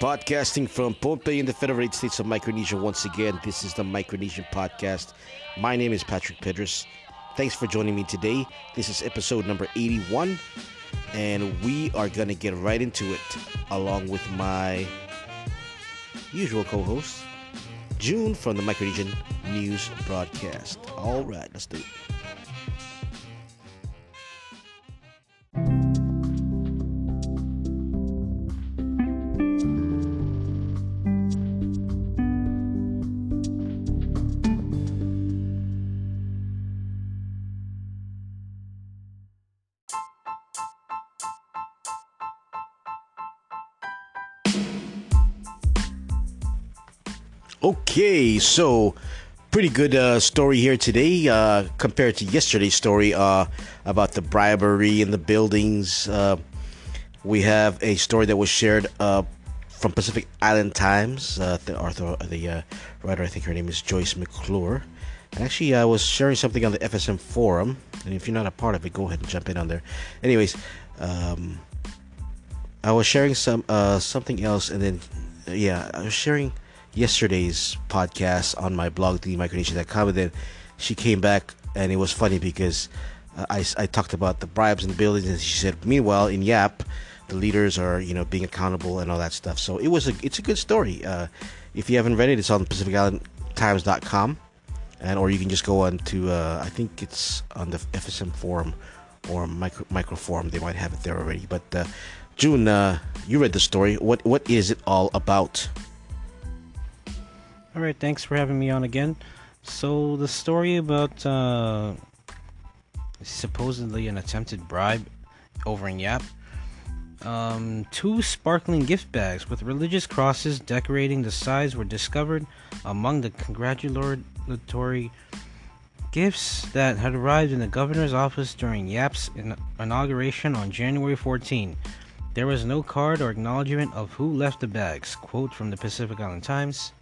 Podcasting from Pohnpei in the Federated States of Micronesia once again. This is the Micronesian Podcast. My name is Patrick Pedras. Thanks for joining me today. This is episode number 81, and we are going to get right into it along with my usual co host, June from the Micronesian News Broadcast. All right, let's do it. Okay, so pretty good uh, story here today uh, compared to yesterday's story uh, about the bribery in the buildings. Uh, we have a story that was shared uh, from Pacific Island Times. Uh, the author, the writer, I think her name is Joyce McClure. And actually, I was sharing something on the FSM forum, and if you're not a part of it, go ahead and jump in on there. Anyways, um, I was sharing some something else, and then yeah, I was sharing yesterday's podcast on my blog, themicronesia.com, and then she came back, and it was funny because uh, I, I talked about the bribes in the buildings, and she said, meanwhile, in Yap, the leaders are, you know, being accountable and all that stuff. So it was a, it's a good story. Uh, if you haven't read it, it's on Pacific Island PacificIslandTimes.com, and or you can just go on to, uh, I think it's on the FSM forum or micro, micro forum. They might have it there already. But uh, June, uh, you read the story. What what is it all about? All right, thanks for having me on again. So the story about uh, supposedly an attempted bribe over in Yap. Um, two sparkling gift bags with religious crosses decorating the sides were discovered among the congratulatory gifts that had arrived in the governor's office during Yap's in- inauguration on January 14. There was no card or acknowledgement of who left the bags. Quote from the Pacific Island Times.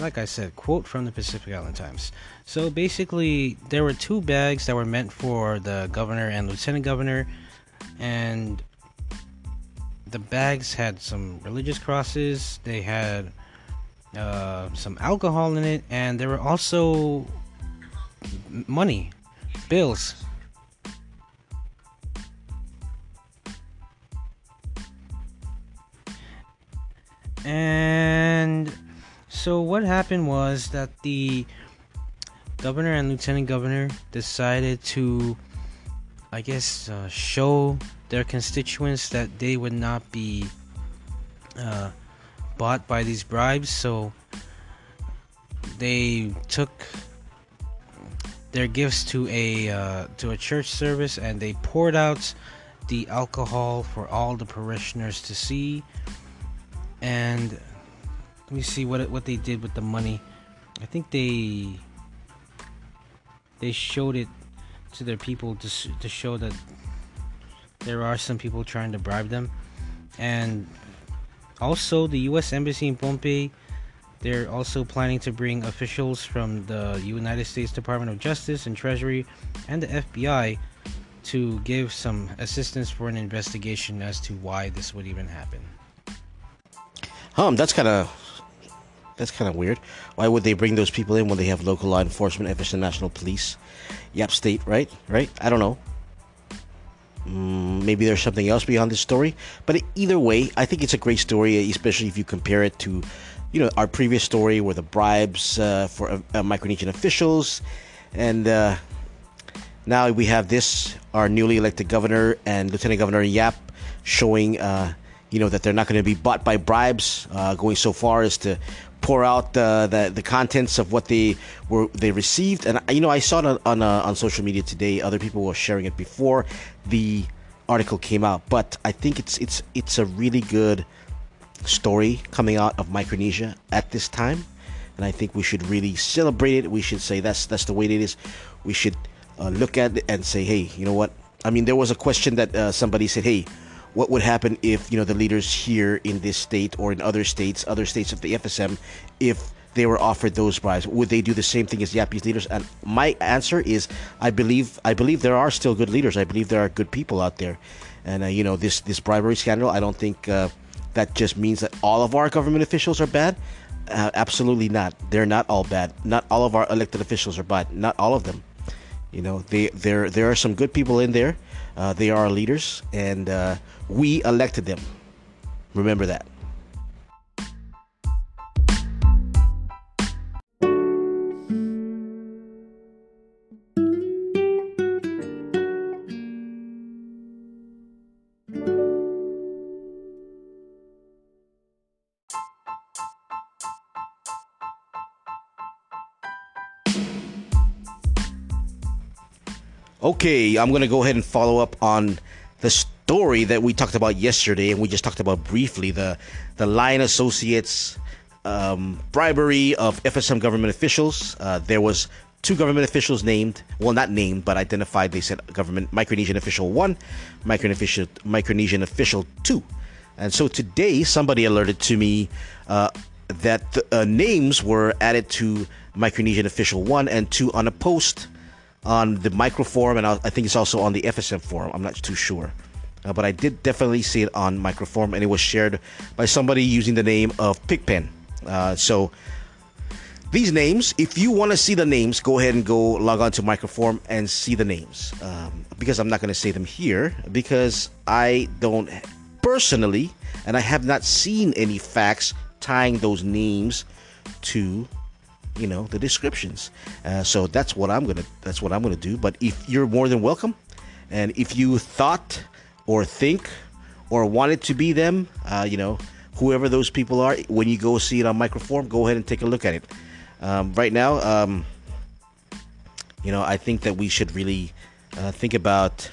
Like I said, quote from the Pacific Island Times. So basically, there were two bags that were meant for the governor and lieutenant governor, and the bags had some religious crosses. They had uh, some alcohol in it, and there were also money, bills. And so what happened was that the governor and lieutenant governor decided to, I guess, uh, show their constituents that they would not be uh, bought by these bribes. So they took their gifts to a uh, to a church service and they poured out the alcohol for all the parishioners to see and let me see what what they did with the money. I think they they showed it to their people to to show that there are some people trying to bribe them, and also the U.S. Embassy in Pohnpei. They're also planning to bring officials from the United States Department of Justice and Treasury and the FBI to give some assistance for an investigation as to why this would even happen. Um, that's kind of that's kind of weird. Why would they bring those people in when they have local law enforcement, FSM National Police, Yap State, right? Right? I don't know. Mm, maybe there's something else beyond this story. But either way, I think it's a great story, especially if you compare it to, you know, our previous story where the bribes uh, for uh, uh, Micronesian officials, and uh, now we have this our newly elected governor and lieutenant governor Yap showing. Uh, you know that they're not going to be bought by bribes, uh, going so far as to pour out the, the, the contents of what they were they received. And you know, I saw it on on, uh, on social media today. Other people were sharing it before the article came out. But I think it's it's it's a really good story coming out of Micronesia at this time, and I think we should really celebrate it. We should say that's that's the way it is. We should uh, look at it and say, hey, you know what? I mean, there was a question that uh, somebody said, hey what would happen if you know the leaders here in this state or in other states, other states of the FSM, if they were offered those bribes. Would they do the same thing as Yapese leaders? And my answer is, I believe I believe there are still good leaders. I believe there are good people out there, and uh, you know this this bribery scandal. I don't think uh, that just means that all of our government officials are bad. Uh, absolutely not. They're not all bad. Not all of our elected officials are bad. Not all of them. You know, they there there are some good people in there. Uh, they are leaders, and uh, we elected them. Remember that. Okay, I'm going to go ahead and follow up on the story that we talked about yesterday, and we just talked about briefly the the Lyon Associates um, bribery of FSM government officials. Uh, there was two government officials named, well, not named, but identified. They said government Micronesian official one, Micronesian official, Micronesian official two, and so today somebody alerted to me uh, that the, uh, names were added to Micronesian official one and two on a post on the micro forum, and I think it's also on the FSM forum. I'm not too sure. Uh, but I did definitely see it on micro forum, and it was shared by somebody using the name of Pigpen. Uh, so these names, if you want to see the names, go ahead and go log on to micro forum and see the names. Um, because I'm not going to say them here because I don't personally, and I have not seen any facts tying those names to you know the descriptions. Uh, so that's what I'm gonna that's what I'm gonna do. But if you're more than welcome, and if you thought or think or wanted to be them, uh, you know whoever those people are, when you go see it on micro forum, go ahead and take a look at it. Um, right now, um, you know I think that we should really uh, think about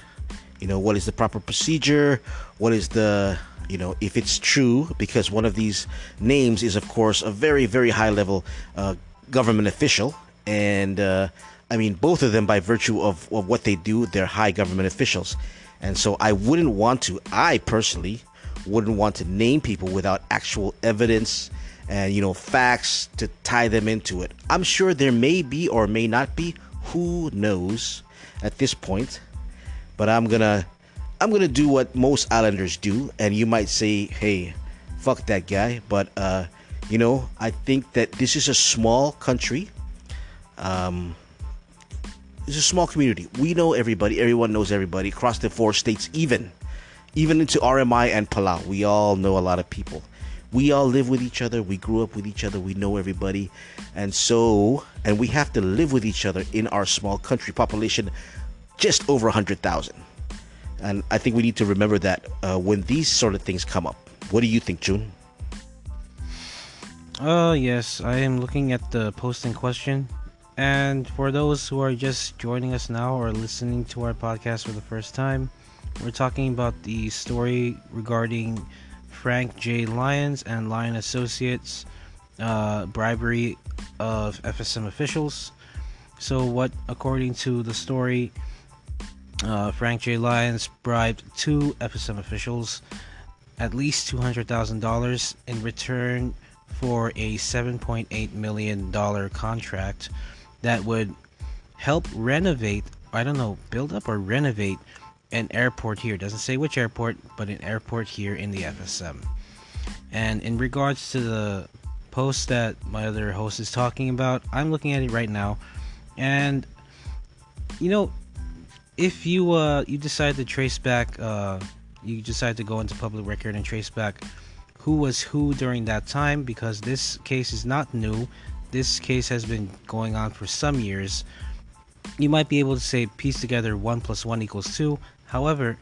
you know what is the proper procedure, what is the you know if it's true because one of these names is of course a very very high level uh, government official, and uh, I mean both of them by virtue of, of what they do, they're high government officials, and so I wouldn't want to. I personally wouldn't want to name people without actual evidence and you know facts to tie them into it. I'm sure there may be or may not be. Who knows at this point? But I'm gonna I'm gonna do what most islanders do, and you might say, "Hey, fuck that guy," but uh, you know, I think that this is a small country. Um, it's a small community. We know everybody. Everyone knows everybody across the four states, even even into RMI and Palau. We all know a lot of people. We all live with each other. We grew up with each other. We know everybody, and so and we have to live with each other in our small country population, just over hundred thousand. And I think we need to remember that uh, when these sort of things come up. What do you think, June? Uh, yes, I am looking at the post in question. And for those who are just joining us now or listening to our podcast for the first time, we're talking about the story regarding Frank J. Lyons and Lyon Associates uh, bribery of FSM officials. So, what, according to the story, uh, Frank J. Lyons bribed two FSM officials at least $200,000 in return for a $7.8 million contract that would help renovate, I don't know, build up or renovate an airport here. It doesn't say which airport, but an airport here in the FSM. And in regards to the post that my other host is talking about, I'm looking at it right now. And, you know, if you uh, you decide to trace back, uh, you decide to go into public record and trace back who was who during that time because this case is not new. This case has been going on for some years. You might be able to say piece together 1 plus 1 equals 2. However,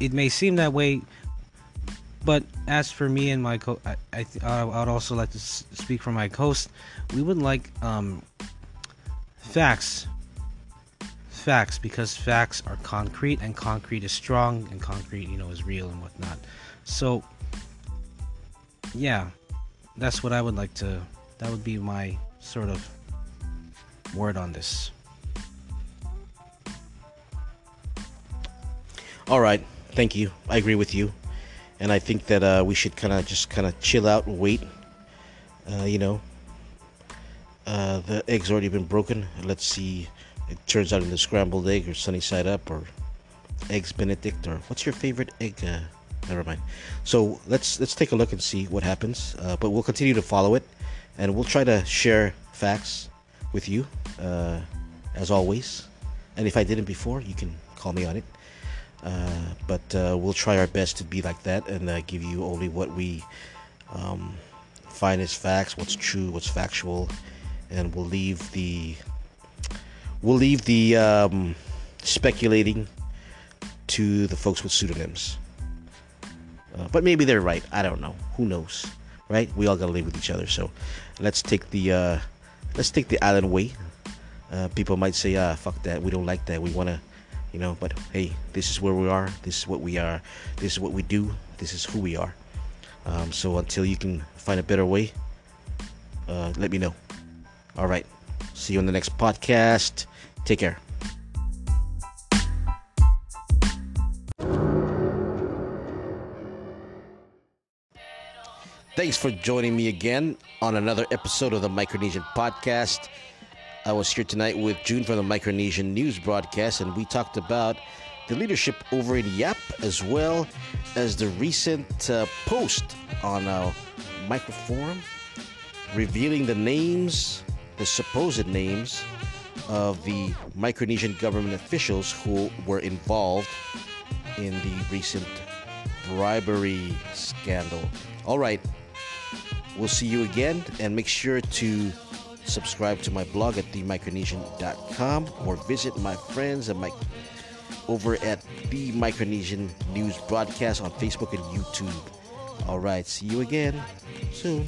it may seem that way, but as for me and my co, I, I I'd also like to speak for my host. We would like um, facts, facts, because facts are concrete, and concrete is strong, and concrete, you know, is real and whatnot. So yeah, that's what I would like to. That would be my sort of word on this. All right, thank you. I agree with you, and I think that uh, we should kind of just kind of chill out and wait. Uh, you know, Uh, the egg's already been broken. Let's see. It turns out into scrambled egg or sunny side up or eggs Benedict or what's your favorite egg? Never mind. So let's let's take a look and see what happens. Uh, but we'll continue to follow it, and we'll try to share facts with you uh, as always. And if I didn't before, you can call me on it. Uh, but uh, we'll try our best to be like that and uh, give you only what we um, find as facts, what's true, what's factual, and we'll leave the we'll leave the um, speculating to the folks with pseudonyms. Uh, but maybe they're right. I don't know. Who knows, right? We all gotta live with each other. So let's take the uh, let's take the island way. Uh, people might say, "Ah, fuck that. We don't like that. We wanna." You know, but hey, this is where we are. This is what we are. This is what we do. This is who we are. Um, so until you can find a better way, uh, let me know. All right. See you on the next podcast. Take care. Thanks for joining me again on another episode of the Micronesian Podcast. I was here tonight with June from the Micronesian News Broadcast, and we talked about the leadership over in YAP as well as the recent uh, post on our microforum revealing the names, the supposed names of the Micronesian government officials who were involved in the recent bribery scandal. All right, we'll see you again, and make sure to subscribe to my blog at themicronesian.com or visit my friends at my over at the Micronesian News Broadcast on Facebook and YouTube. All right, see you again soon.